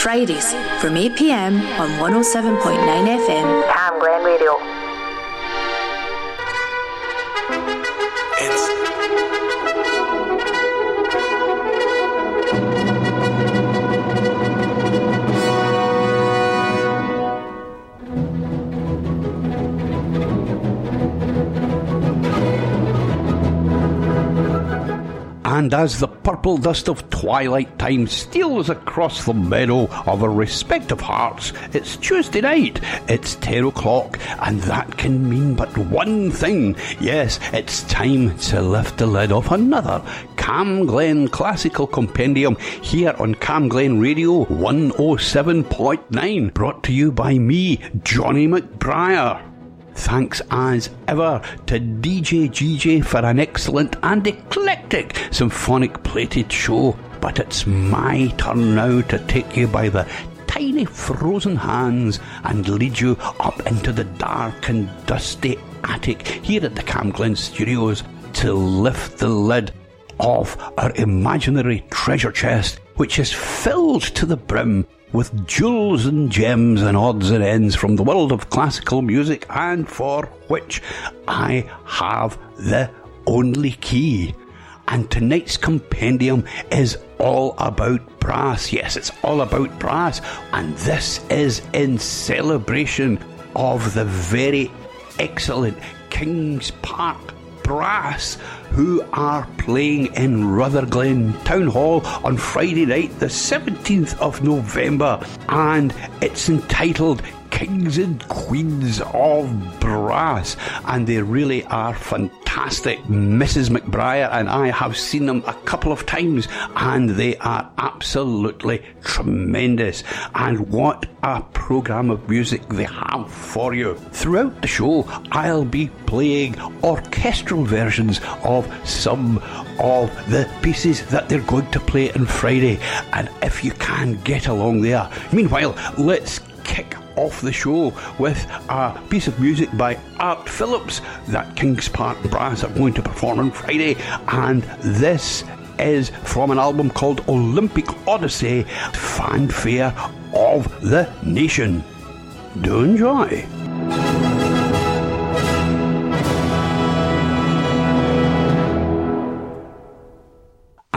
Fridays from 8pm on 107.9 FM. Cam Glen Radio. And as the purple dust of twilight time steals across the meadow of our respective hearts, it's Tuesday night, it's 10 o'clock, and that can mean but one thing. Yes, it's time to lift the lid off another Cam Glen Classical Compendium here on Cam Glen Radio 107.9, brought to you by me, Johnny McBriar. Thanks as ever to DJ GJ for an excellent and eclectic symphonic plated show. But it's my turn now to take you by the tiny frozen hands and lead you up into the dark and dusty attic here at the Cam Glen Studios to lift the lid off our imaginary treasure chest, which is filled to the brim with jewels and gems and odds and ends from the world of classical music, and for which I have the only key. And tonight's compendium is all about brass. Yes, it's all about brass. And this is in celebration of the very excellent King's Park Brass, who are playing in Rutherglen Town Hall on Friday night, the 17th of November, and it's entitled Kings and Queens of Brass, and they really are fantastic. Mrs. McBriar and I have seen them a couple of times, and they are absolutely tremendous. And what a program of music they have for you. Throughout the show, I'll be playing orchestral versions of some of the pieces that they're going to play on Friday. And if you can get along there, meanwhile, let's kick off the show with a piece of music by Art Phillips that Kings Park Brass are going to perform on Friday. And this is from an album called Olympic Odyssey Fanfare of the Nation. Do enjoy.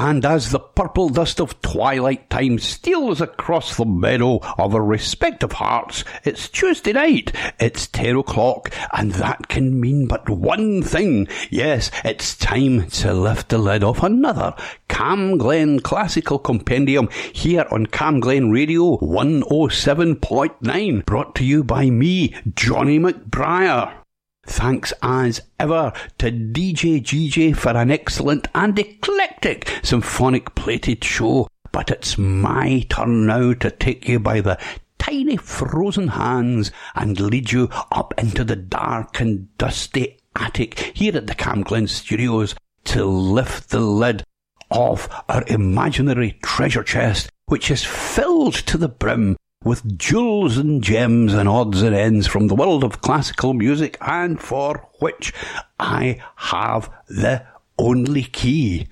And as the purple dust of twilight time steals across the meadow of our respective hearts, it's Tuesday night, it's 10 o'clock, and that can mean but one thing. Yes, it's time to lift the lid off another Cam Glen Classical Compendium here on Cam Glen Radio 107.9, brought to you by me, Johnny McBriar. Thanks as ever to DJ GJ for an excellent and eclectic symphonic plated show. But it's my turn now to take you by the tiny frozen hands and lead you up into the dark and dusty attic here at the Cam Glen Studios to lift the lid off our imaginary treasure chest, which is filled to the brim with jewels and gems and odds and ends from the world of classical music, and for which I have the only key.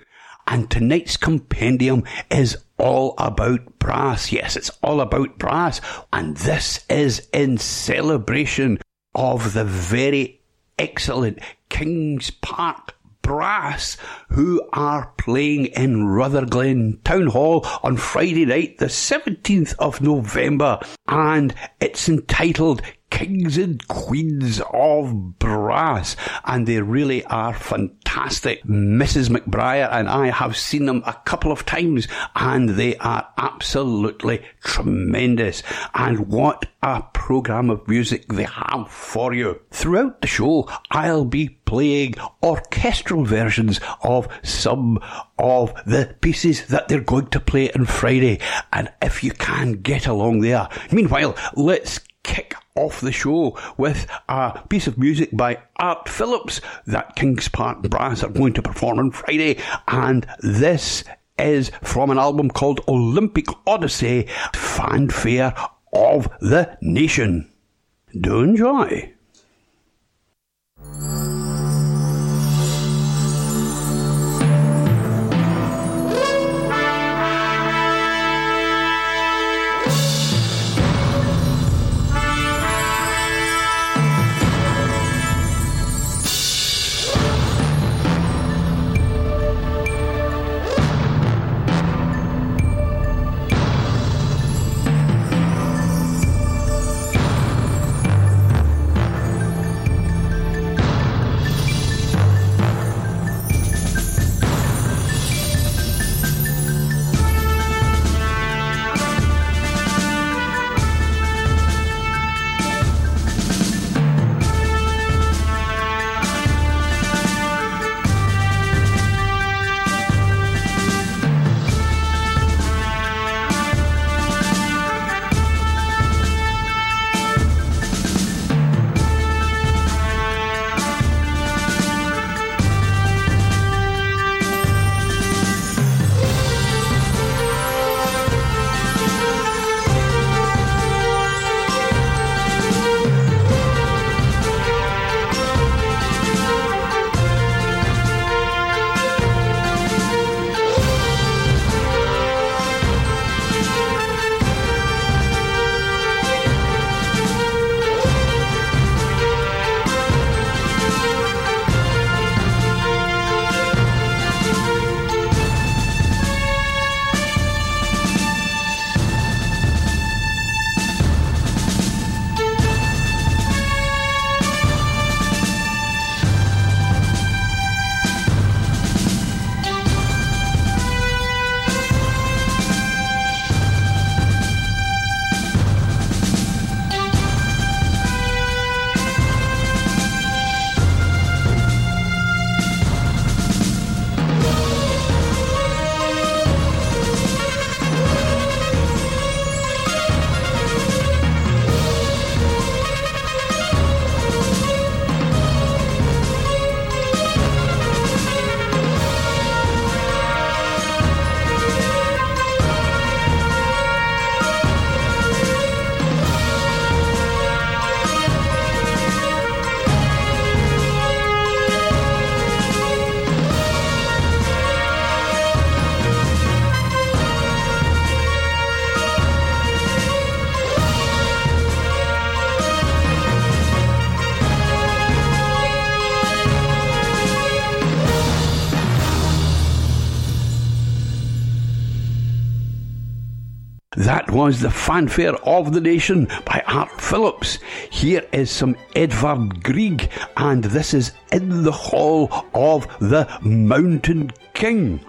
And tonight's compendium is all about brass. Yes, it's all about brass. And this is in celebration of the very excellent King's Park Brass, who are playing in Rutherglen Town Hall on Friday night, the 17th of November, and it's entitled Kings and Queens of Brass, and they really are fantastic. Mrs. McBriar and I have seen them a couple of times, and they are absolutely tremendous. And what a program of music they have for you. Throughout the show, I'll be playing orchestral versions of some of the pieces that they're going to play on Friday. And if you can get along there. Meanwhile, let's kick off the show with a piece of music by Art Phillips that Kings Park Brass are going to perform on Friday. And this is from an album called Olympic Odyssey Fanfare of the Nation. Do enjoy. That was the fanfare of the nation by Art Phillips. Here is some Edvard Grieg, and this is in the hall of the Mountain King.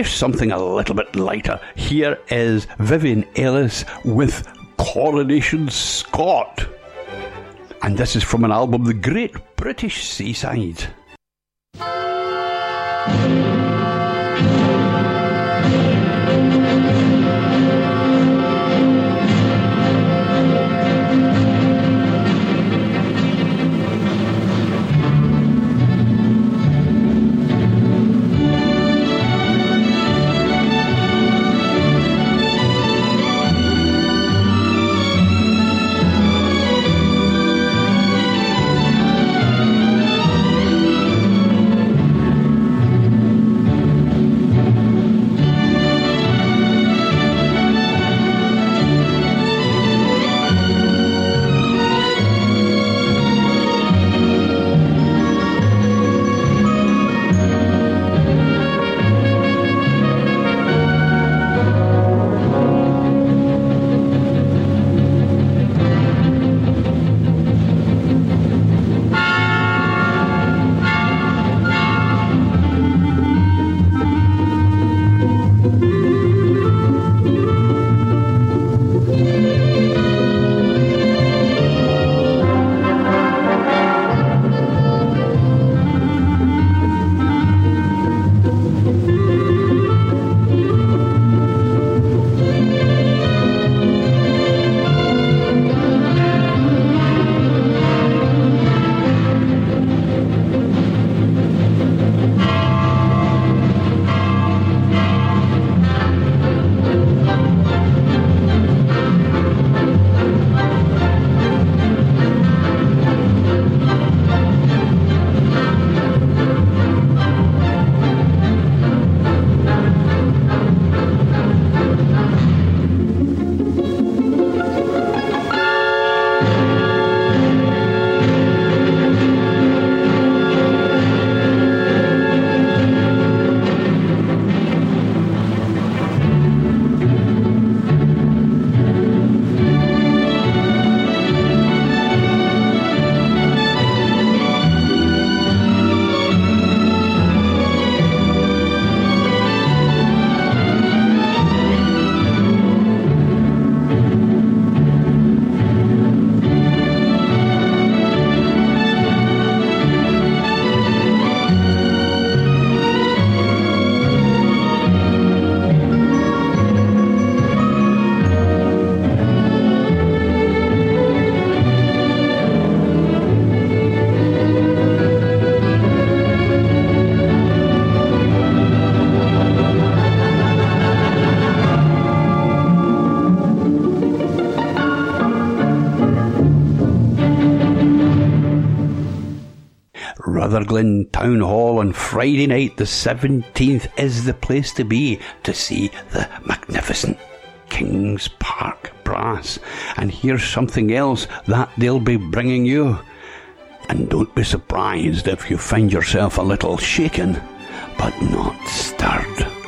Here's something a little bit lighter. Here is Vivian Ellis with Coronation Scot. And this is from an album, The Great British Seaside. Town Hall on Friday night, the 17th, is the place to be to see the magnificent Kings Park Brass. And here's something else that they'll be bringing you. And don't be surprised if you find yourself a little shaken, but not stirred.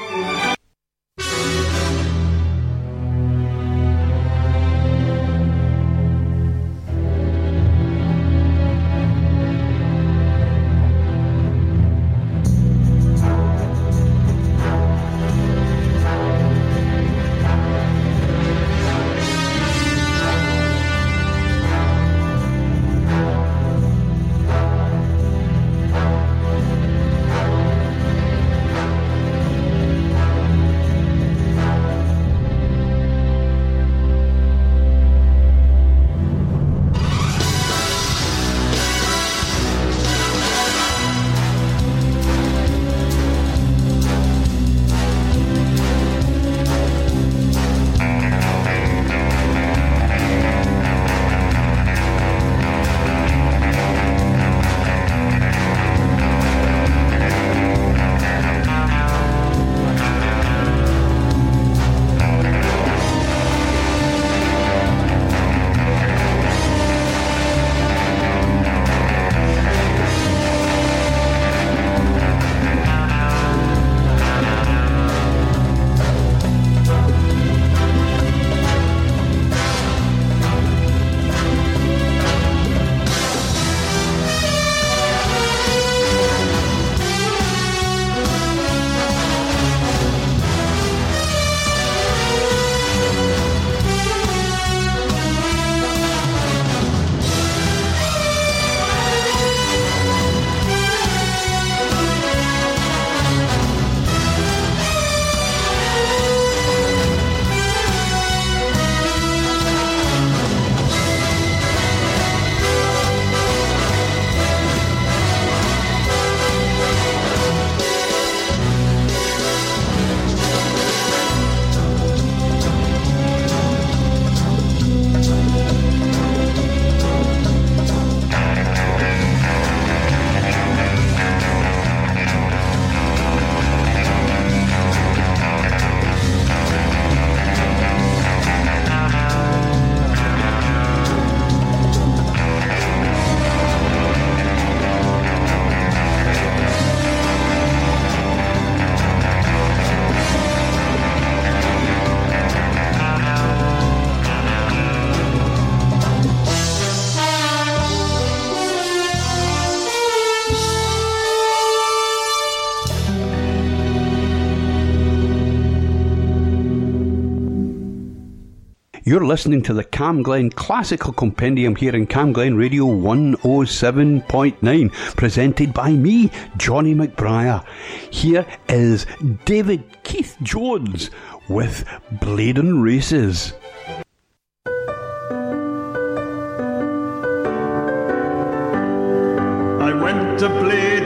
Listening to the Cam Glen Classical Compendium here in Cam Glen Radio 107.9, presented by me, Johnny McBriar. Here is David Keith Jones with Blaydon Races. I went to Blaydon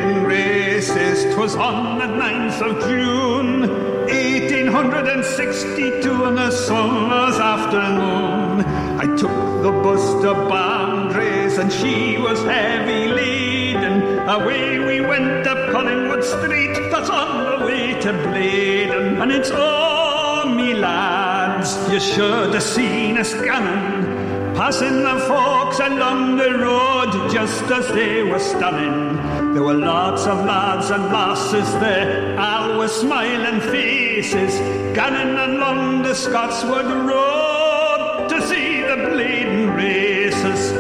Races, 'twas on the 9th of June. 1862 on a summer's afternoon. I took the bus to Balmbra's and she was heavy laden. Away we went up Collingwood Street, that's on the way to Blaydon. And it's oh, me lads, you should have seen us coming. Passing the forks along the road just as they were stunning. There were lots of lads and lasses there, all with smiling faces, gunning along the Scotswood Road to see the bleeding races.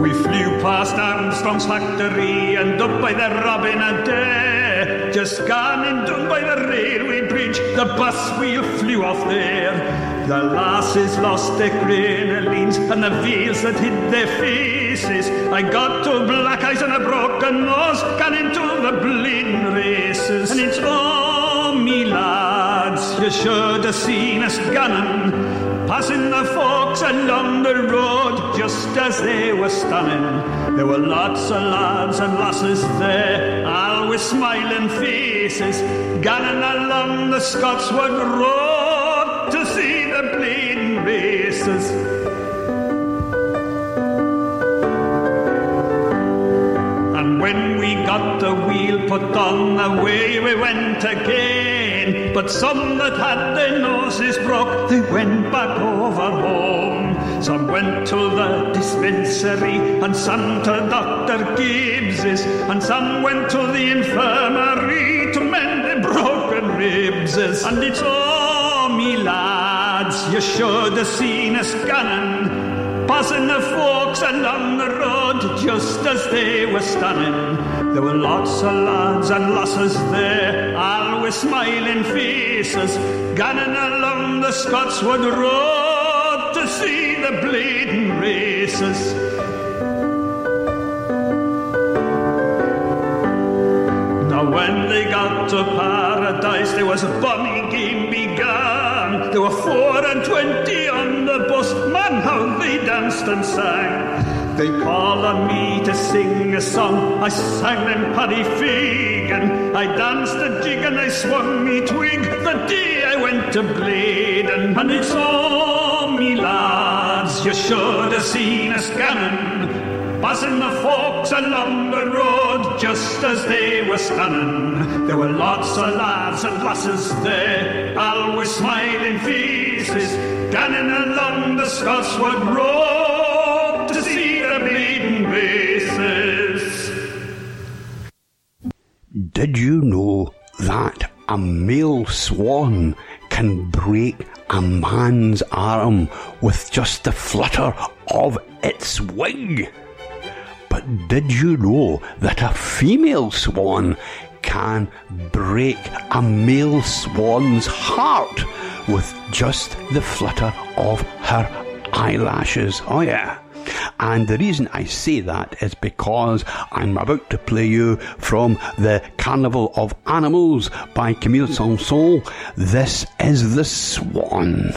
We flew past Armstrong's factory and up by the Robin Adair, just gone and done by the railway bridge, the bus wheel flew off there. The lasses lost their crinolines and the veils that hid their faces. I got two black eyes and a broken nose, got into the bleeding races. And it's oh, me lads, you should have seen us gunning, Passing the folks along the road just as they were standing. There were lots of lads and lasses there, all with smiling faces, gadding along the Scotswood road to see the bleeding races. when we got the wheel put on, away we went again. But some that had their noses broke, they went back over home. Some went to the dispensary, and some to Dr. Gibbs's, and some went to the infirmary to mend their broken ribs. And it's all me lads, you should have seen us gunning passing the folks along the road just as they were standing. There were lots of lads and lasses there, all with smiling faces, gunning along the Scotswood Road to see the bleeding races. Now when they got to paradise, there was a bonny game begun. There were four and twenty on the bus, man, how they danced and sang. They called on me to sing a song. I sang them Paddy Fagan. I danced a jig and I swung me twig the day I went to Blaydon. And it's all me lads, you should have seen us gammon. Passing the forks along the road just as they were stunning. There were lots of lads and lasses there, all with smiling faces, gunning along the Scotswood Road Did you know that a male swan can break a man's arm with just the flutter of its wing? But did you know that a female swan can break a male swan's heart with just the flutter of her eyelashes? Oh, yeah. And the reason I say that is because I'm about to play you from the Carnival of Animals by Camille Saint-Saëns. This is the Swan.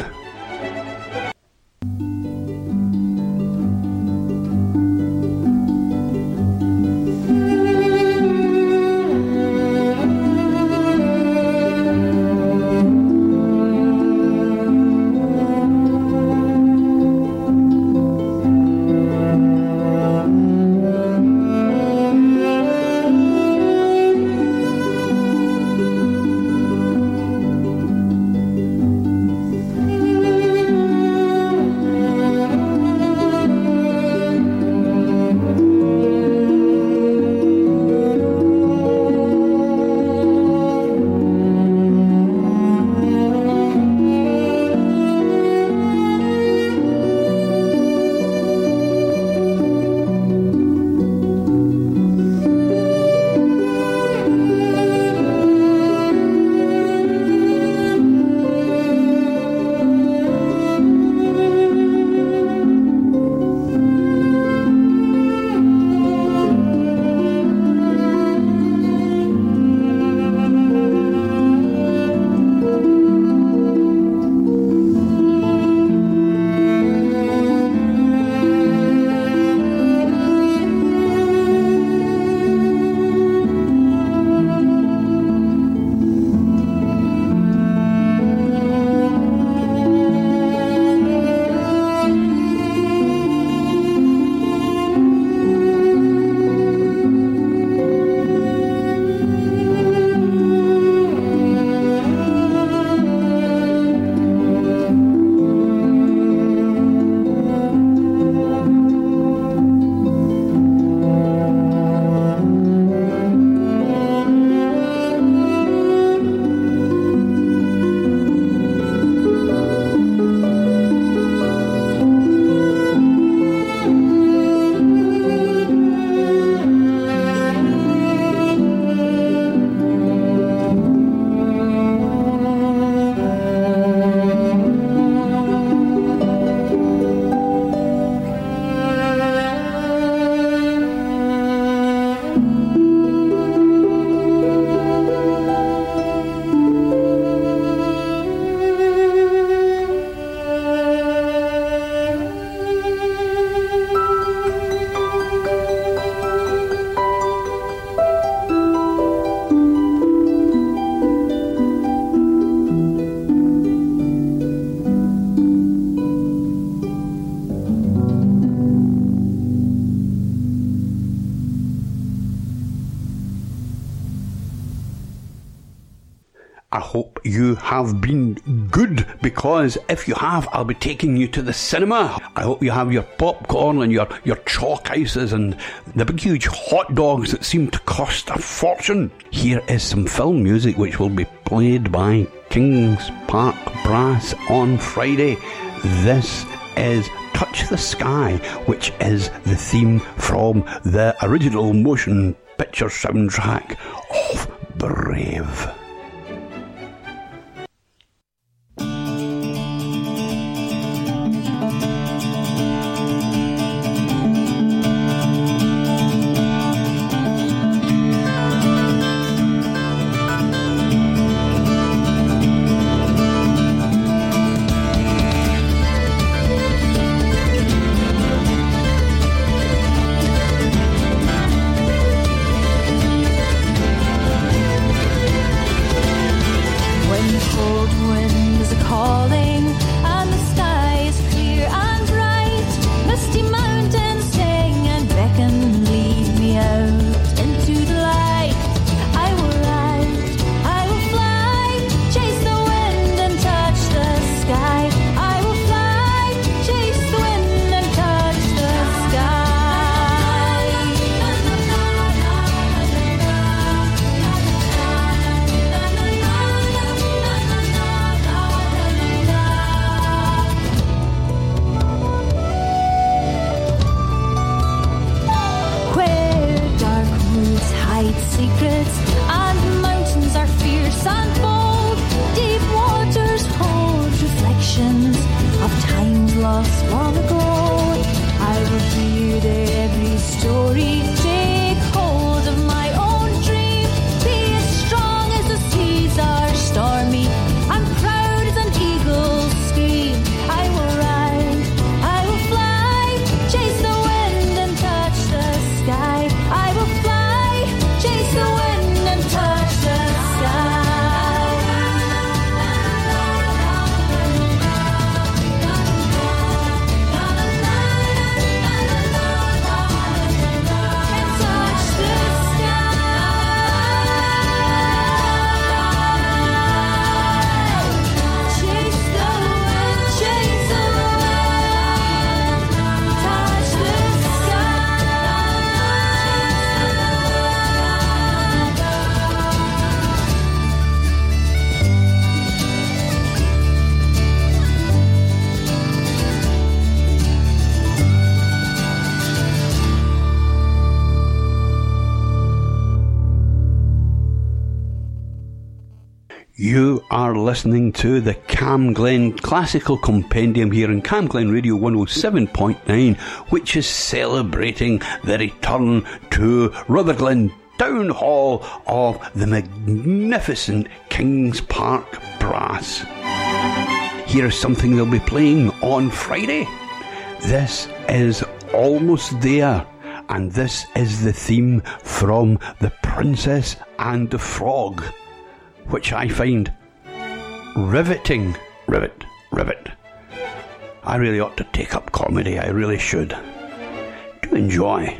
Because if you have, I'll be taking you to the cinema. I hope you have your popcorn and your, your chalk ices and the big huge hot dogs that seem to cost a fortune. Here is some film music which will be played by Kings Park Brass on Friday. This is Touch the Sky, which is the theme from the original motion picture soundtrack listening to the Cam Glen Classical Compendium here in Cam Glen Radio 107.9, which is celebrating the return to Rutherglen Town Hall of the magnificent Kings Park Brass. Here is something they'll be playing on Friday. This is Almost There, and this is the theme from The Princess and the Frog, which I find riveting. Rivet, rivet. I really ought to take up comedy, I really should. Do enjoy.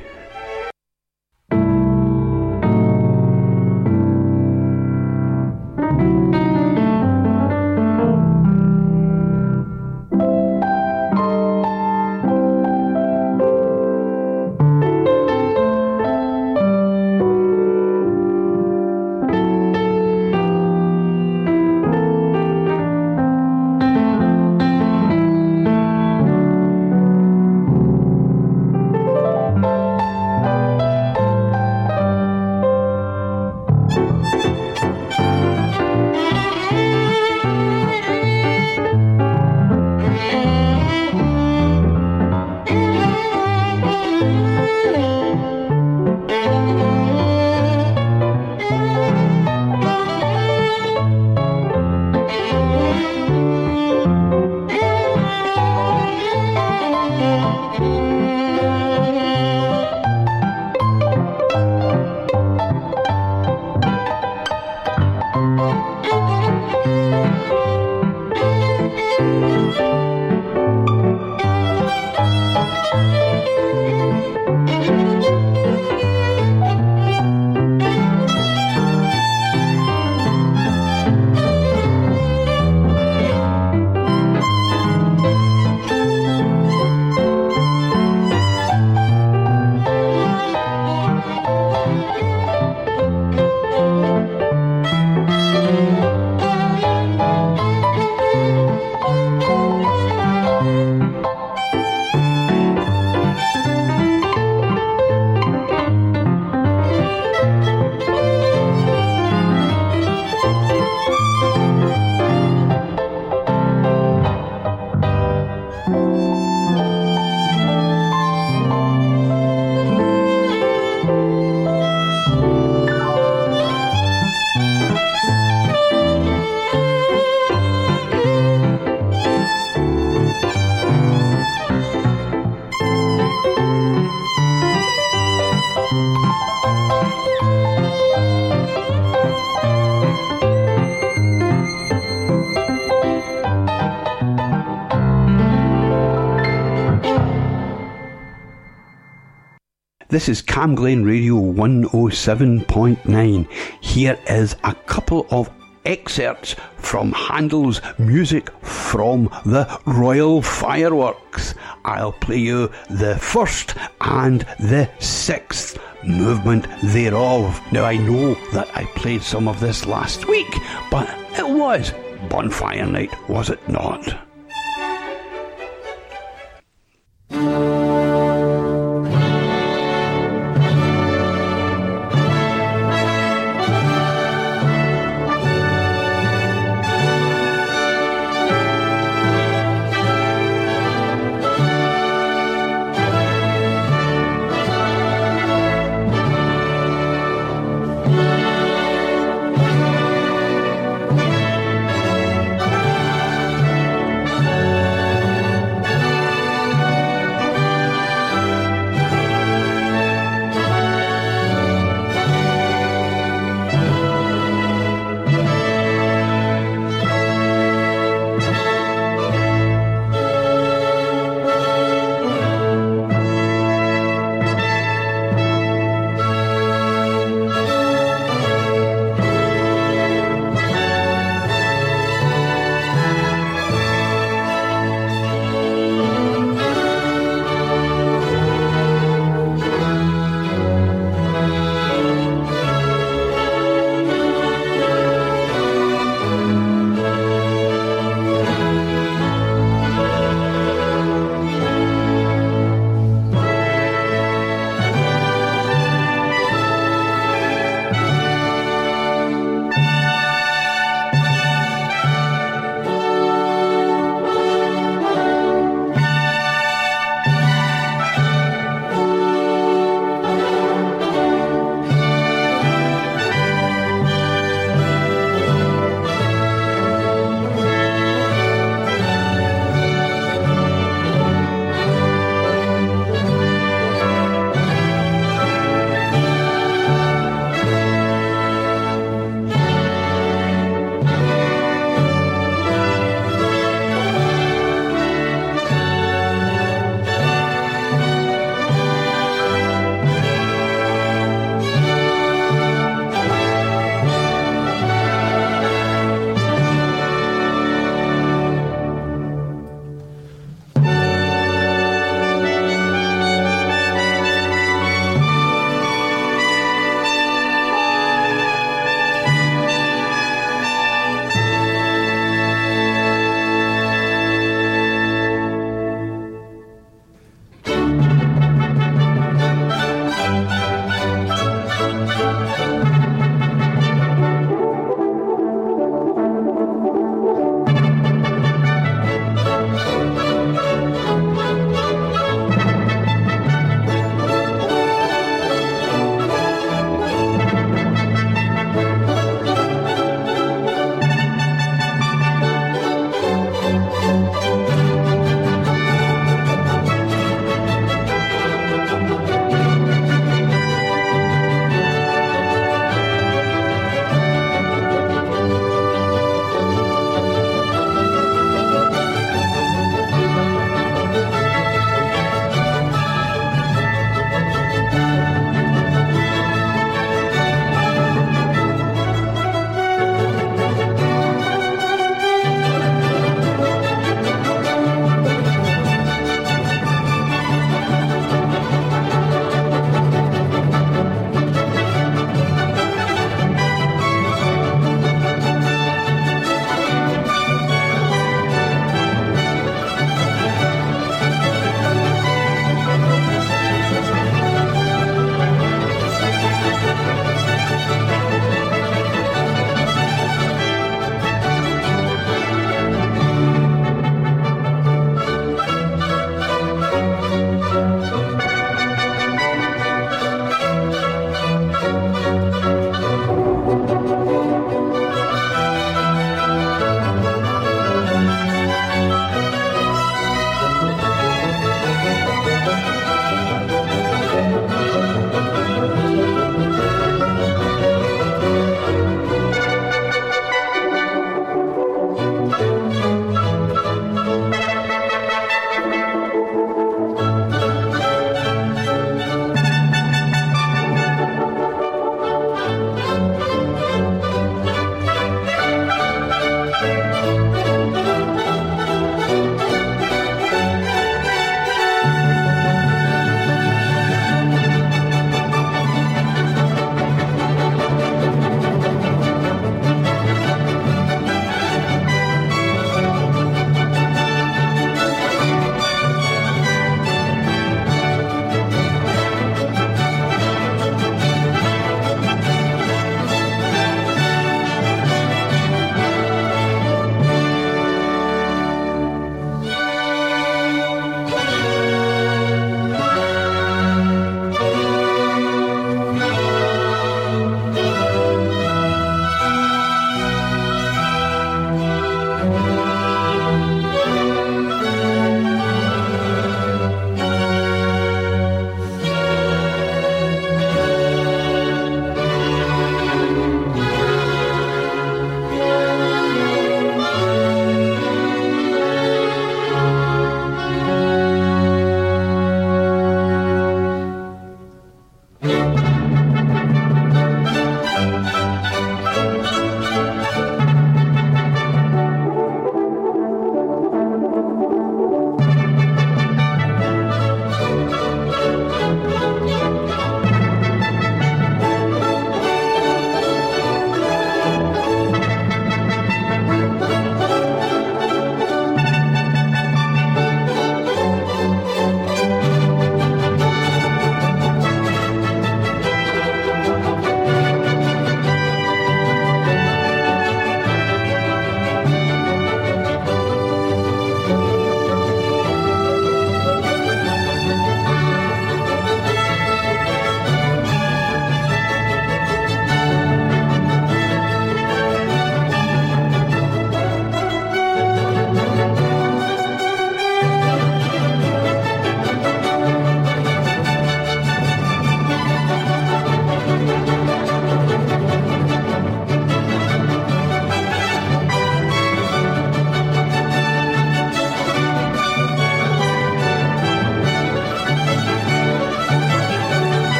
This is Camglen Radio 107.9. Here is a couple of excerpts from Handel's music from the Royal Fireworks. I'll play you the first and the sixth movement thereof. Now, I know that I played some of this last week, but it was Bonfire Night, was it not?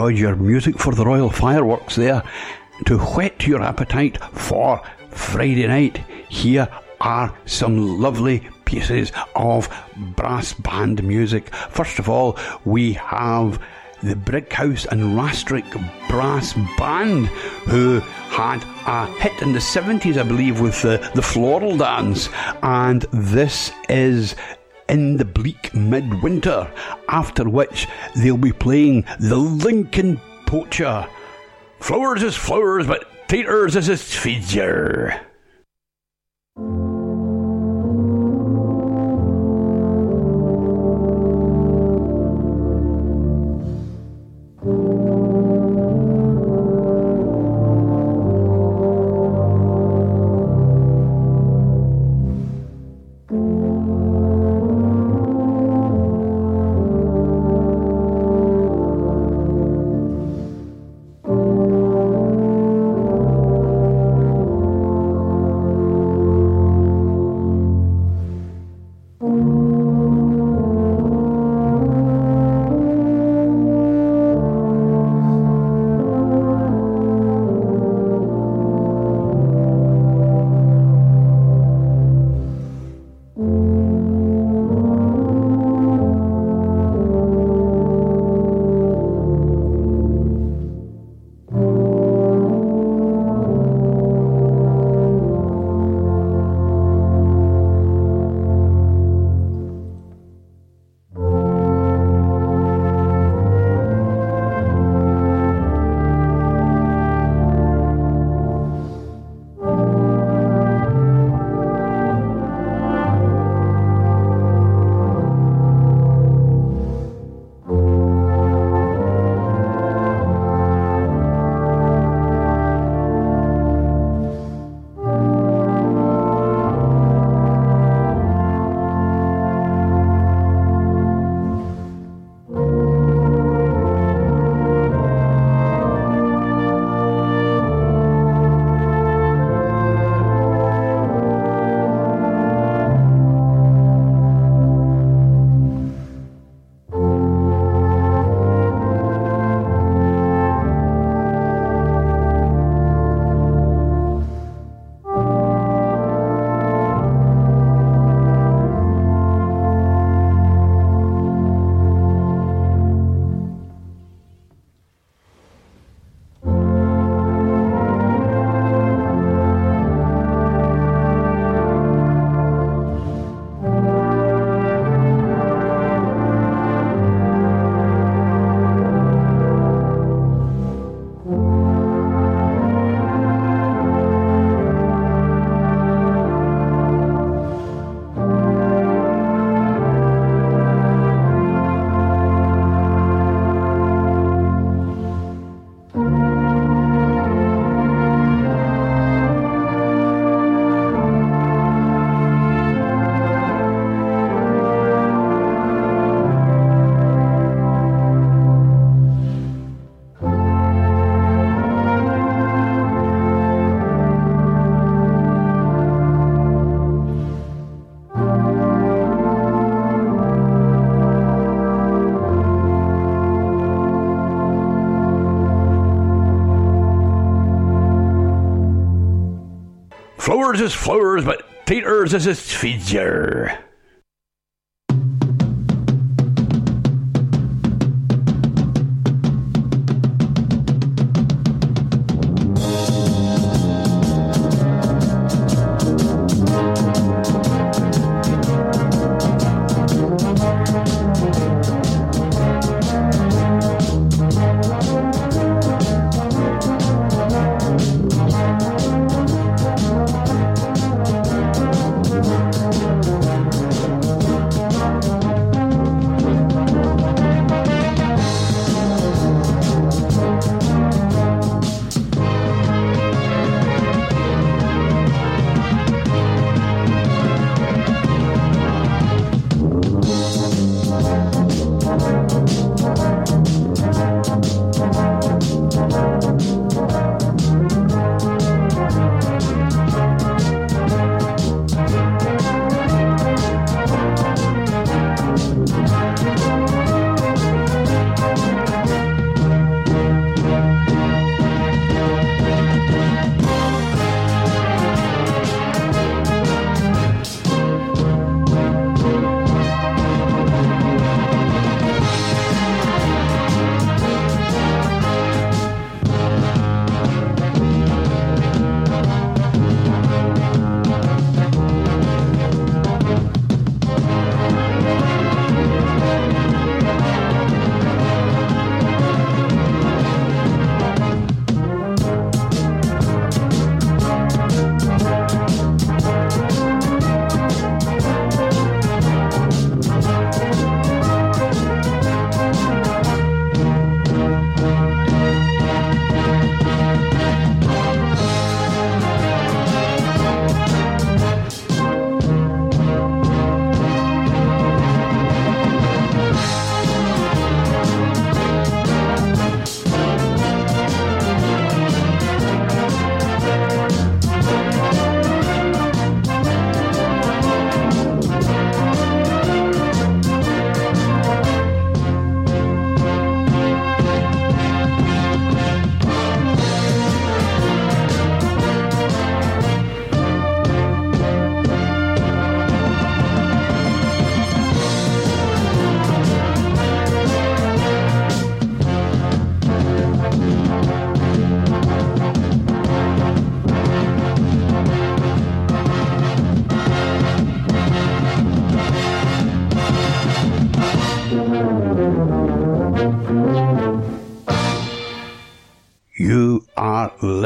Enjoyed your music for the Royal Fireworks there. To whet your appetite for Friday night, here are some lovely pieces of brass band music. First of all, we have the Brighouse and Rastrick Brass Band, who had a hit in the 70s, I believe, with the, the floral dance. And this is in the bleak midwinter, after which they'll be playing the Lincoln Poacher. Flowers is flowers, but taters is a feature. Is flowers, but taters is a feature.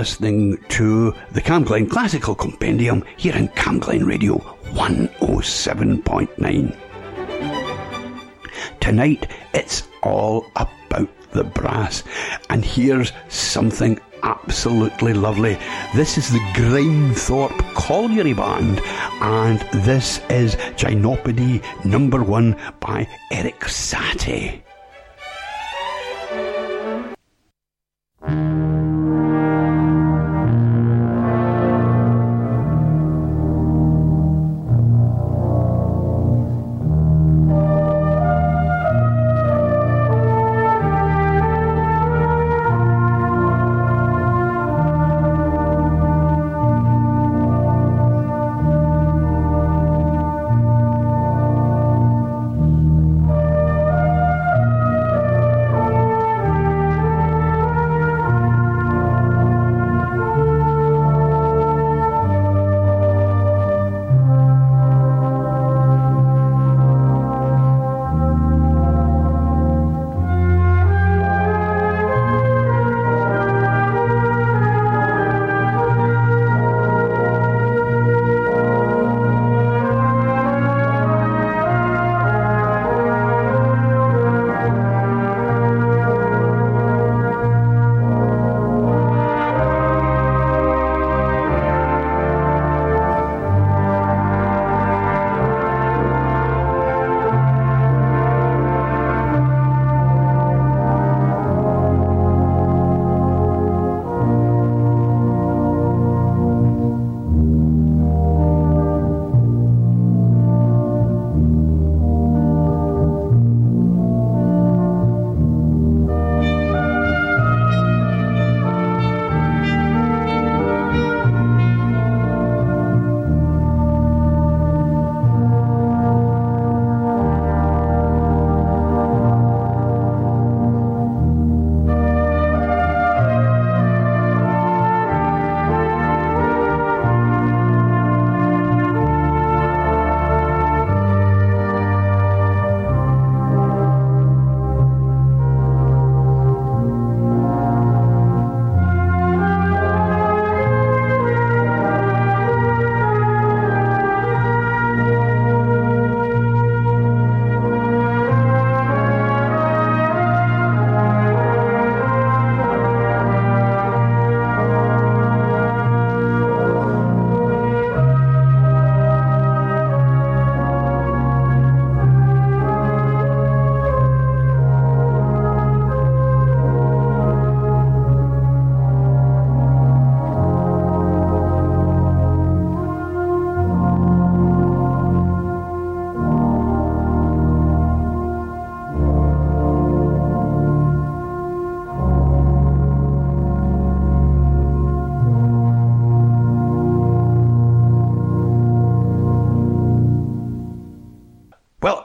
Listening to the Camglen Classical Compendium here in Camglen Radio 107.9. Tonight, it's all about the brass, and here's something absolutely lovely. This is the Grimethorpe Colliery Band, and this is Gymnopédie number one by Erik Satie.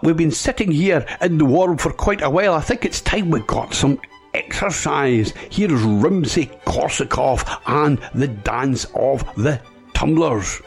We've been sitting here in the warm for quite a while. I think it's time we got some exercise. Here's Rimsky Korsakov and the dance of the tumblers.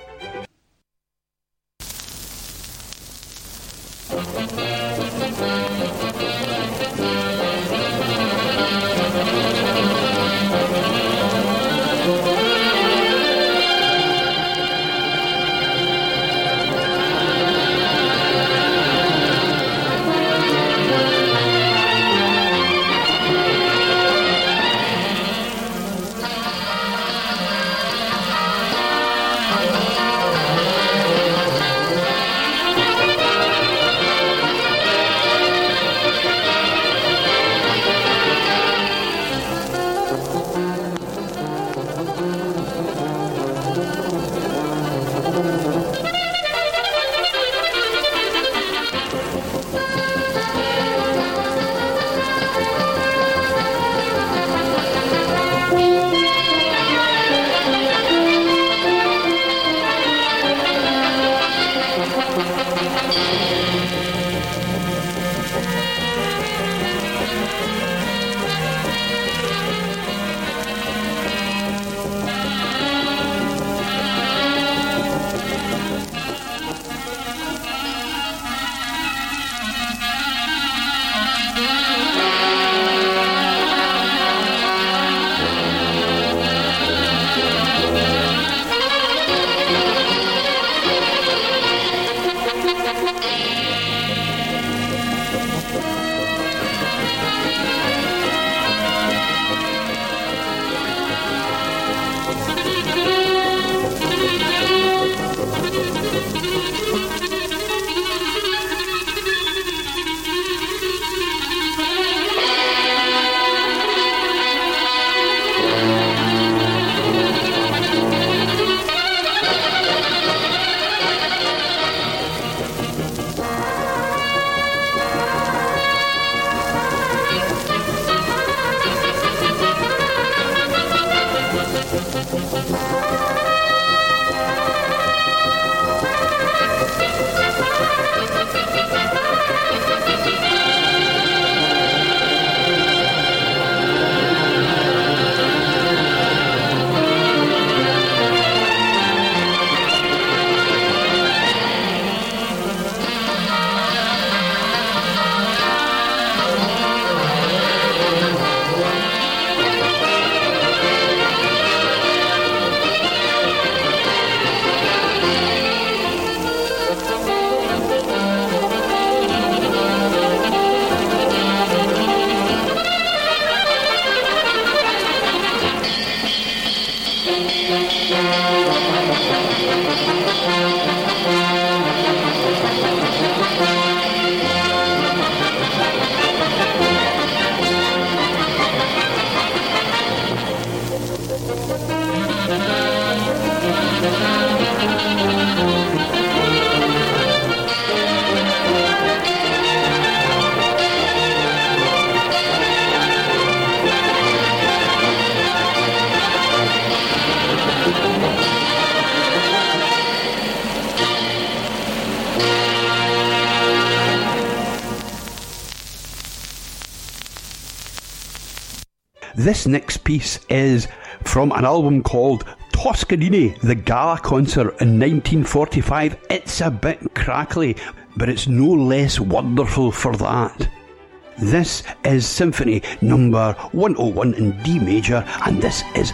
This next piece is from an album called Toscanini, the Gala concert in 1945. It's a bit crackly, but it's no less wonderful for that. This is Symphony number 101 in D major, and this is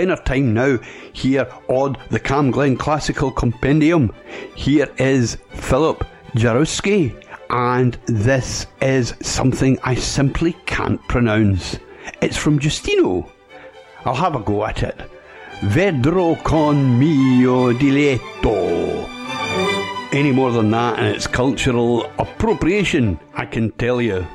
Tenor time now here on the CamGlen Classical Compendium. Here is Philip Jaroussky, and this is something I simply can't pronounce. It's from Giustino. I'll have a go at it. Vedro con mio diletto. Any more than that, and it's cultural appropriation, I can tell you.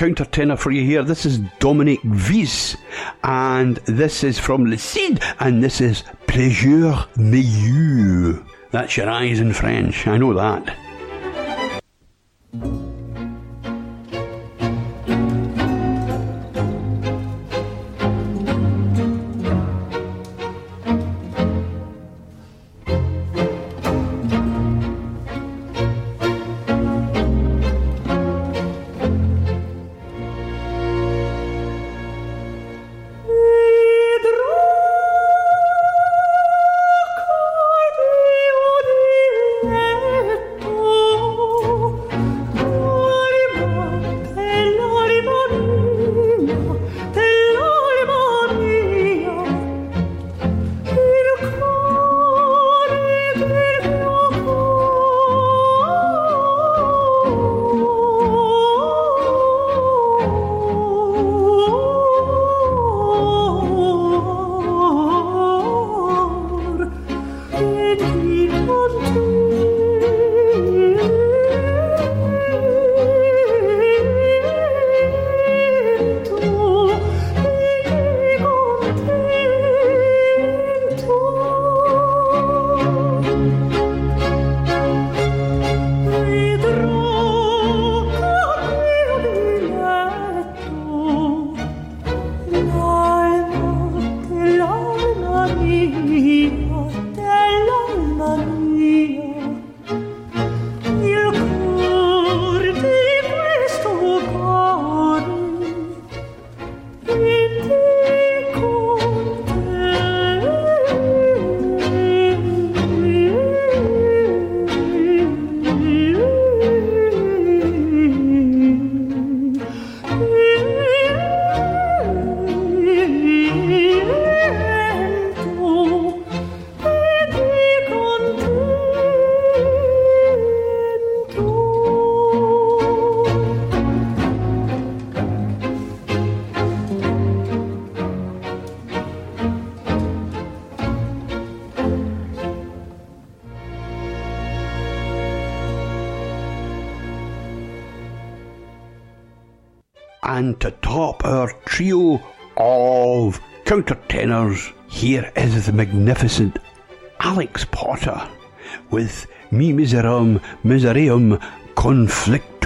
Another countertenor for you here. This is Dominique Visse, and this is from Le Cid, and this is Plaisir Meilleur. That's your eyes in French, I know that. Magnificent Alex Potter with Mi Miserum Misereum Conflictus.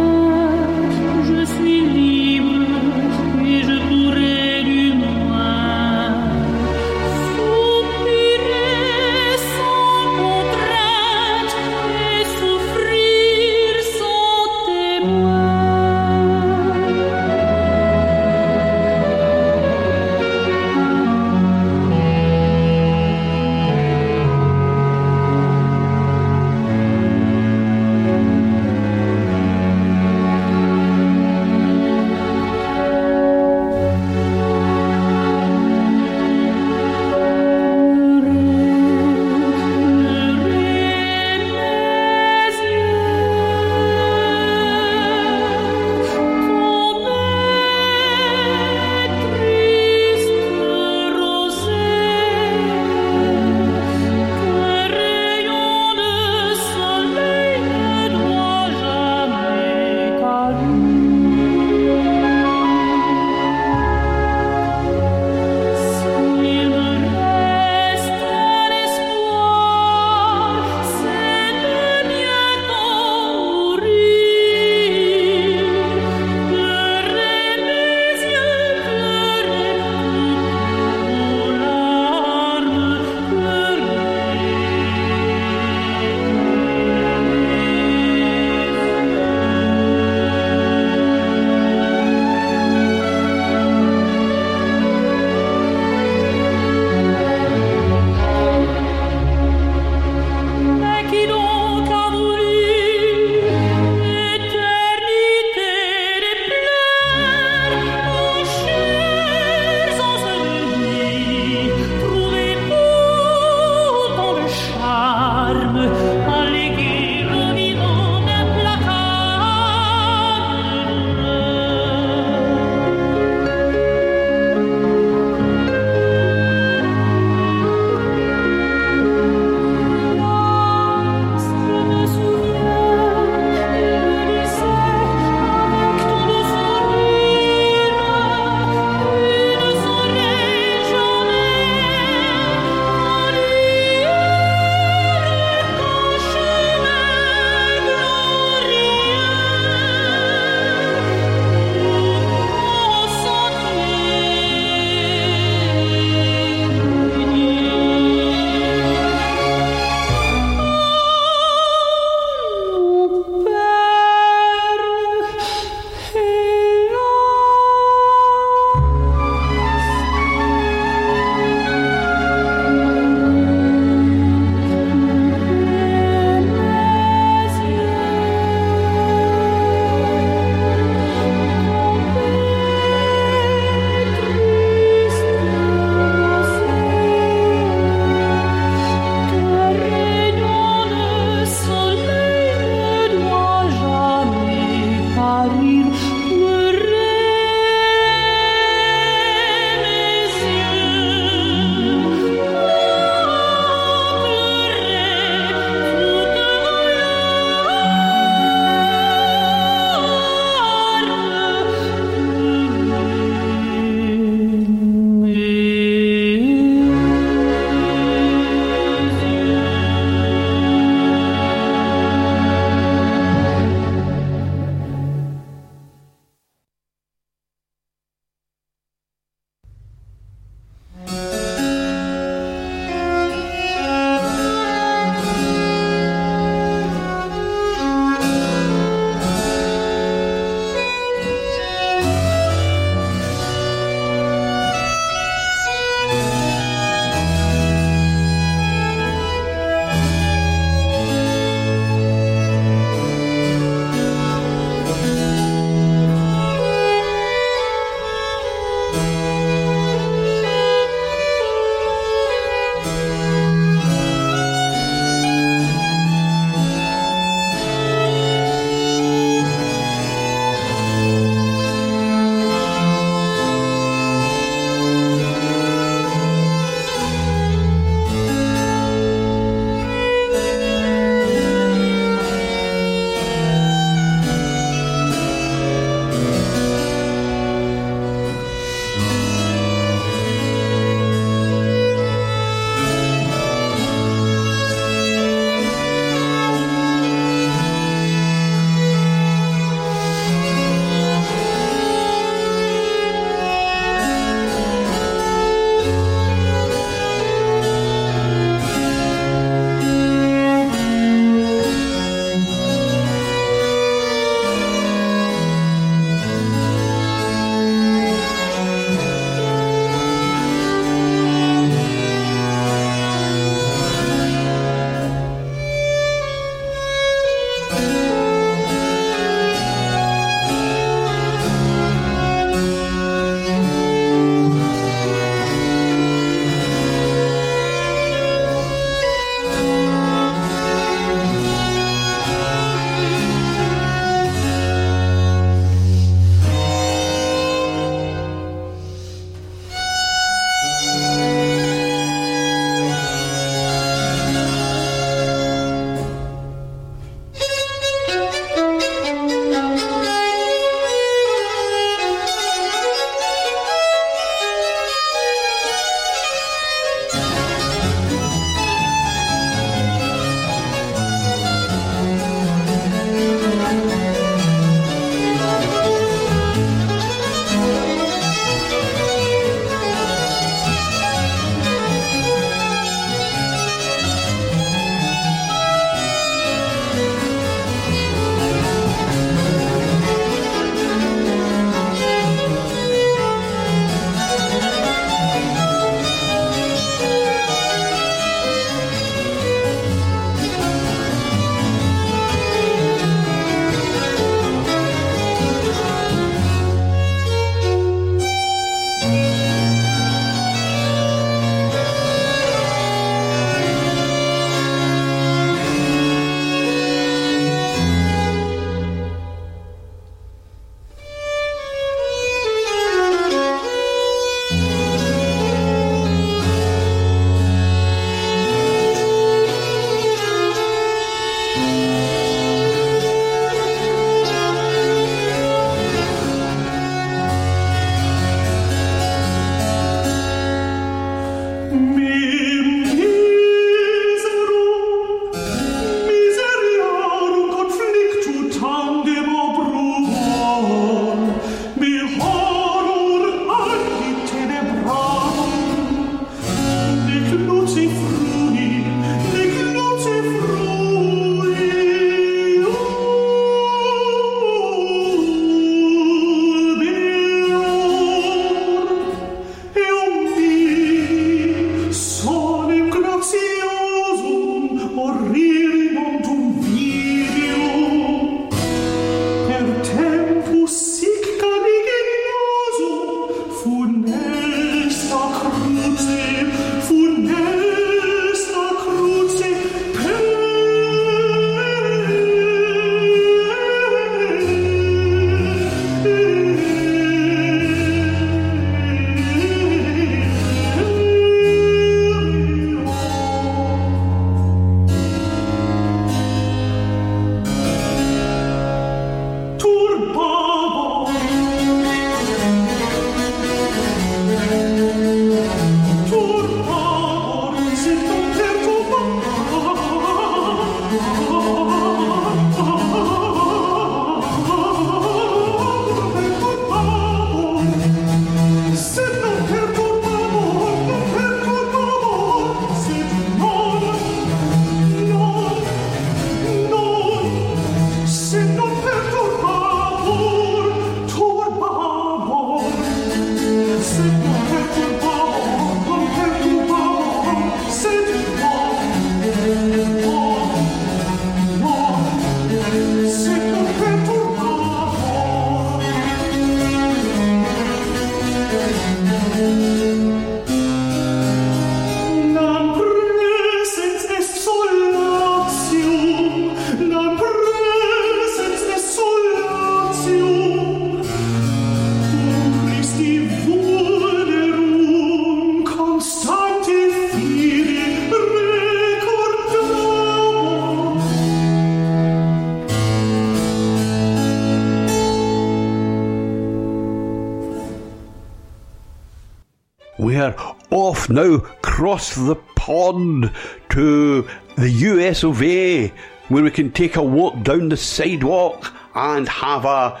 Now cross the pond to the US of A, where we can take a walk down the sidewalk and have a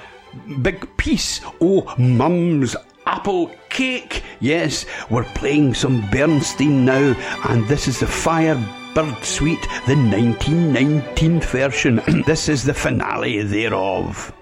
big piece of mum's apple cake. Yes, we're playing some Bernstein now, and this is the Firebird Suite, the 1919 version. this is the finale thereof.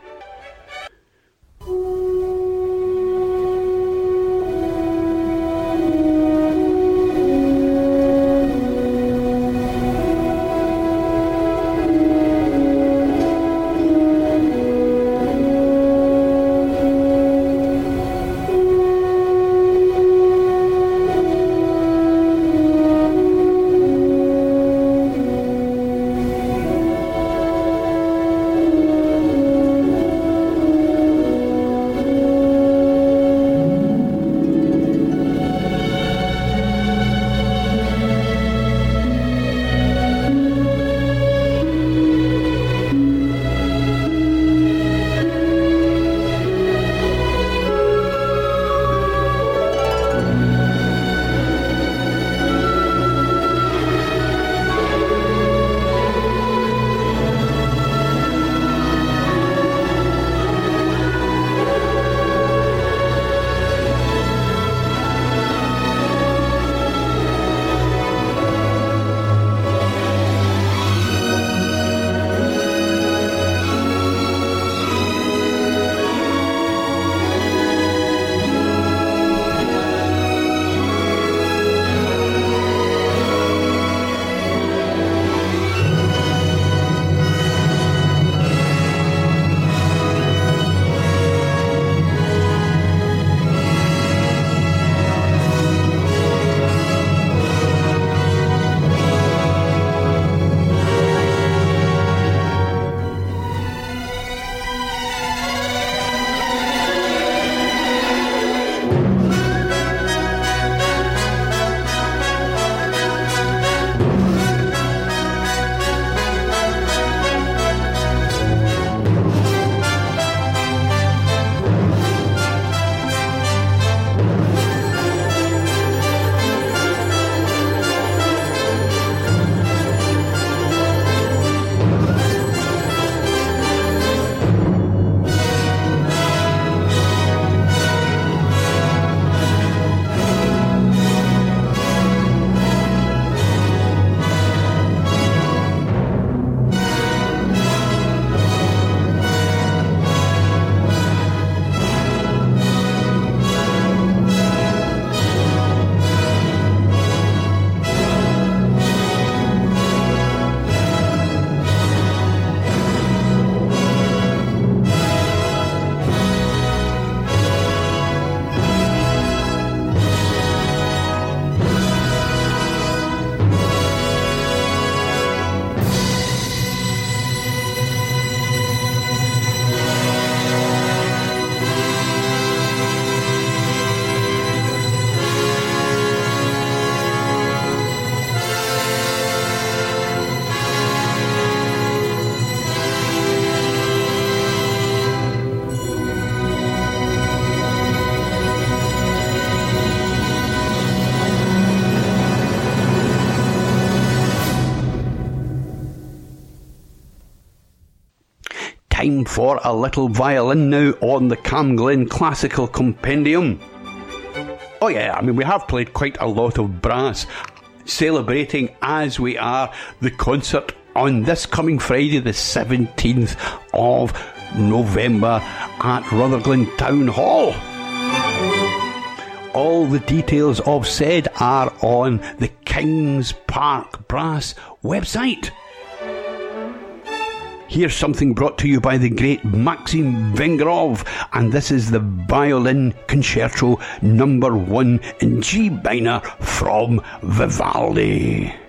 For a little violin now on the CamGlen Classical Compendium. Oh, yeah, I mean, we have played quite a lot of brass, celebrating as we are the concert on this coming Friday, the 17th of November at Rutherglen Town Hall. All the details of said are on the Kings Park Brass website. Here's something brought to you by the great Maxim Vengerov, and this is the Violin Concerto number one in G minor from Vivaldi.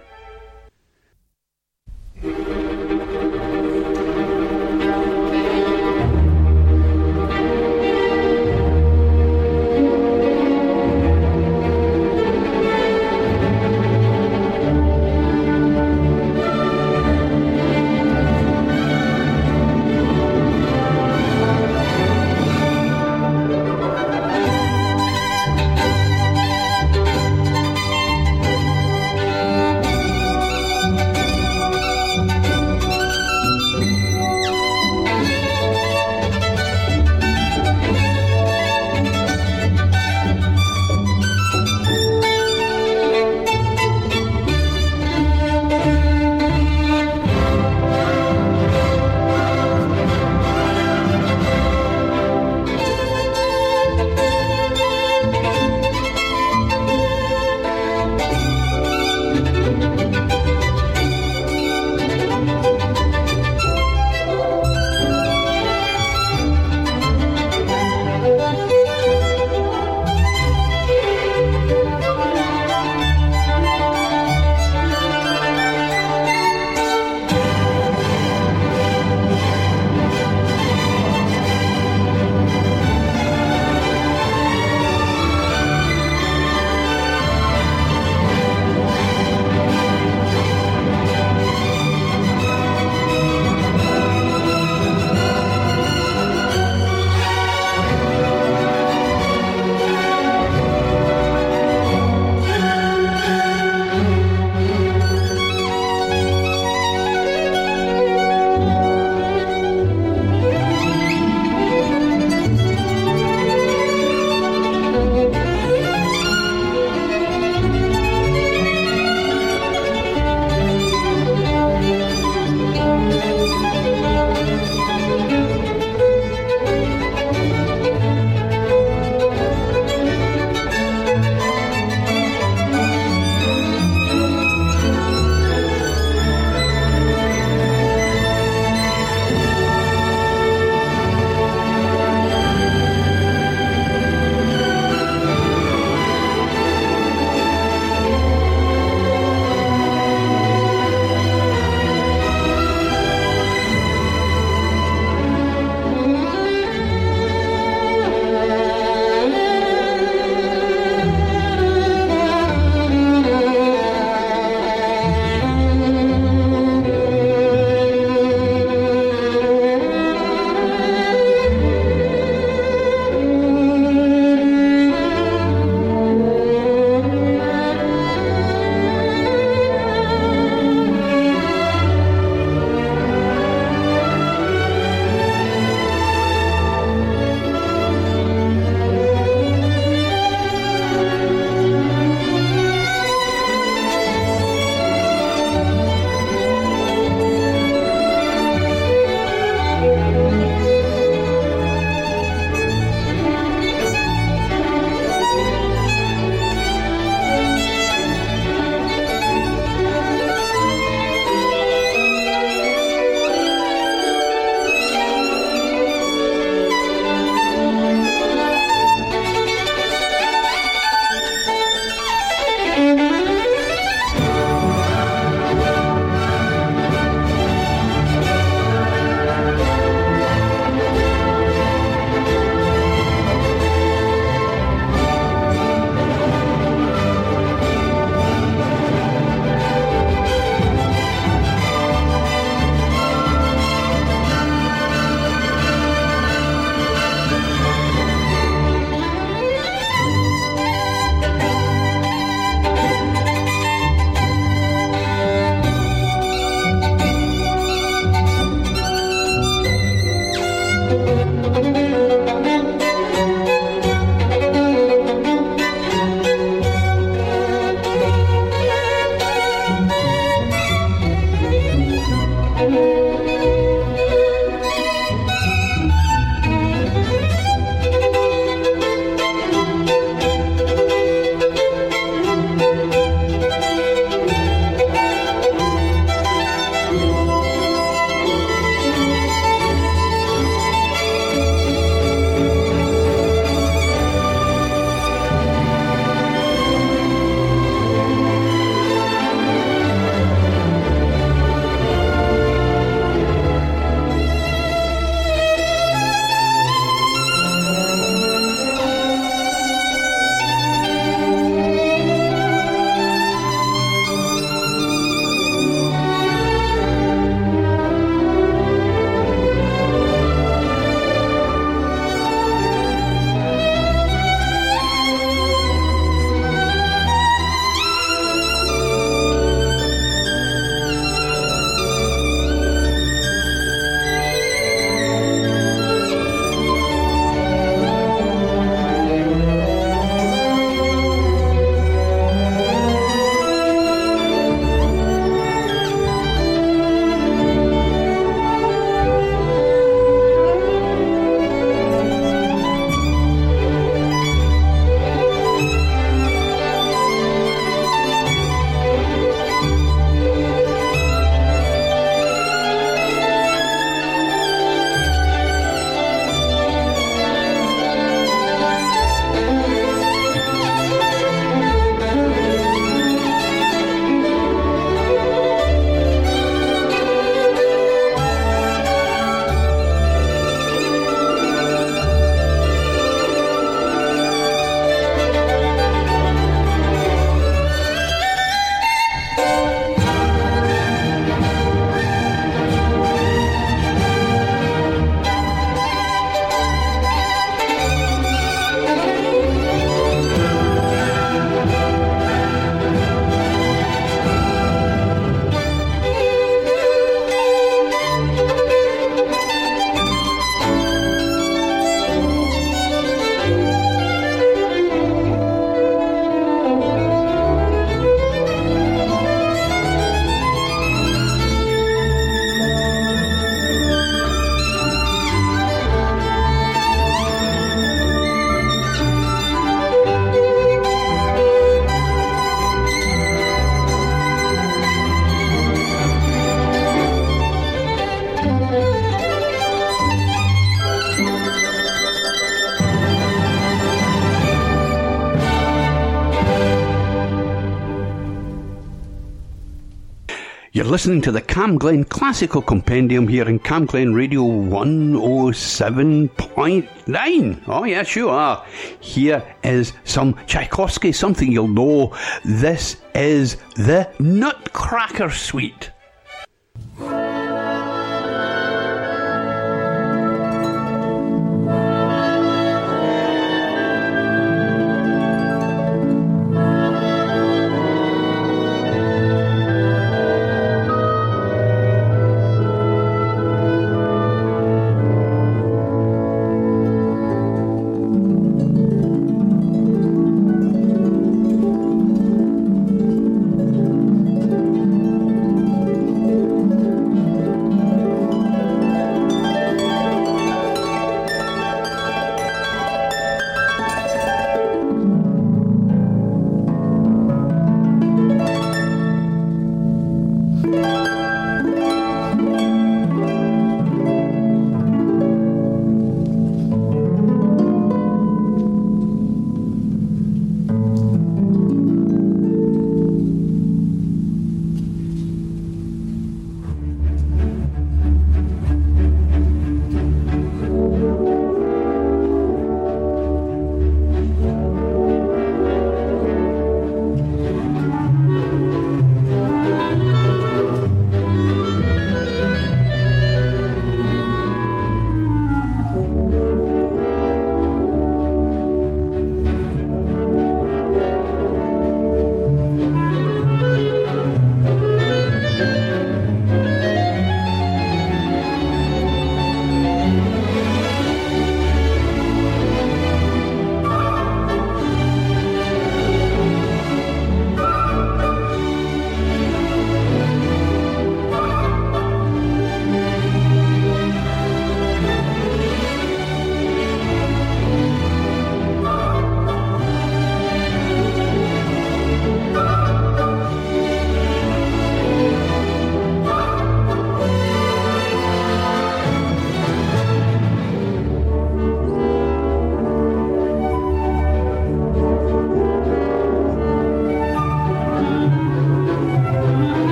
Listening to the CamGlen Classical Compendium here in CamGlen Radio 107.9. Oh, yes, you are. Here is some Tchaikovsky, something you'll know. This is the Nutcracker Suite.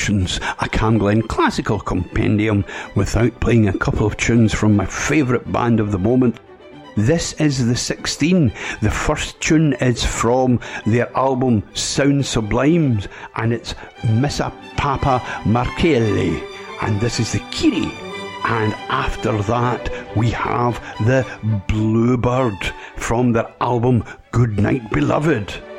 Conscience a CamGlen classical compendium without playing a couple of tunes from my favourite band of the moment. This is the 16. The first tune is from their album Sound Sublimes and it's Missa Papae Marcelli and this is the Kyrie. And after that, we have the Bluebird from their album Good Night Beloved.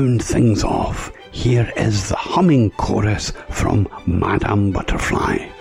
Round things off, here is the humming chorus from Madame Butterfly.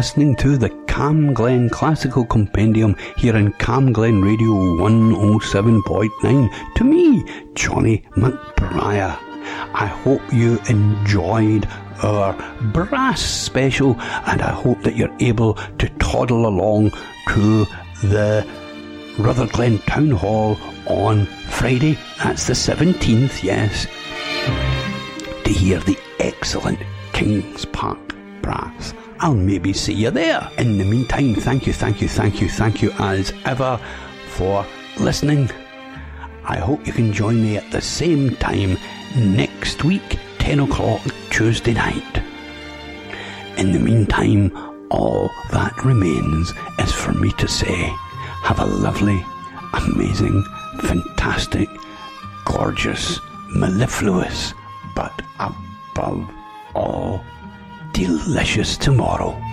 Listening to the CamGlen Classical Compendium here in CamGlen Radio 107.9. To me, Johnny McBriar. I hope you enjoyed our brass special and I hope that you're able to toddle along to the Rutherglen Town Hall on Friday. That's the 17th, yes. To hear the excellent Kings Park. I'll maybe see you there. In the meantime, thank you, thank you, thank you, thank you as ever for listening. I hope you can join me at the same time next week, 10 o'clock Tuesday night. In the meantime, all that remains is for me to say, have a lovely, amazing, fantastic, gorgeous, mellifluous, delicious tomorrow.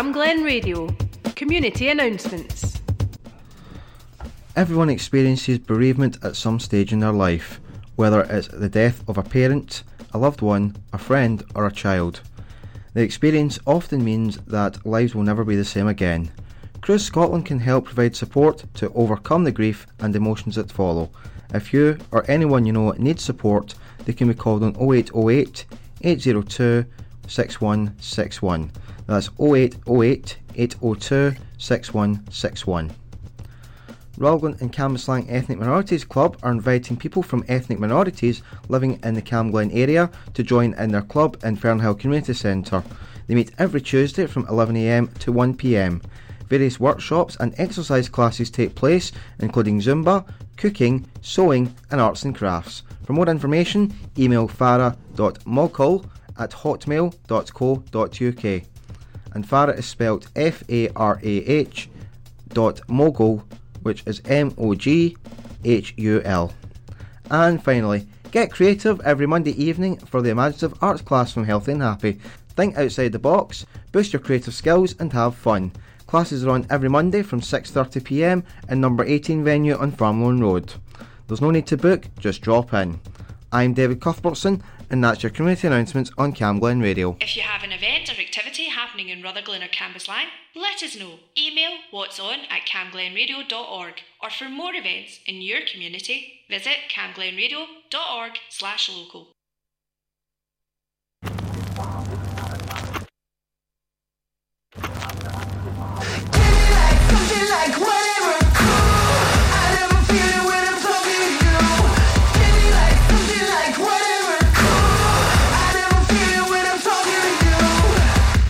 CamGlen Radio. Community announcements. Everyone experiences bereavement at some stage in their life, whether it's the death of a parent, a loved one, a friend, or a child. The experience often means that lives will never be the same again. Cruse Scotland can help provide support to overcome the grief and emotions that follow. If you or anyone you know needs support, they can be called on 0808 802 6161. That's 0808 802 6161. Raglan and Cambuslang Ethnic Minorities Club are inviting people from ethnic minorities living in the CamGlen area to join in their club in Fernhill Community Centre. They meet every Tuesday from 11am to 1pm. Various workshops and exercise classes take place, including Zumba, cooking, sewing, and arts and crafts. For more information, email farah.moghul at hotmail.co.uk. And Farah is spelled F A R A H dot moghul, which is M O G H U L. And finally, get creative every Monday evening for the imaginative arts class from Healthy and Happy. Think outside the box, boost your creative skills, and have fun. Classes are on every Monday from 6.30pm in number 18 venue on Farmeloan Road. There's no need to book, just drop in. I'm David Cuthbertson, and that's your community announcements on CamGlen Radio. If you have an event or activity happening in Rutherglen or Cambuslang, let us know. Email what's on at camglenradio.org or for more events in your community, visit camglenradio.org slash local. Like.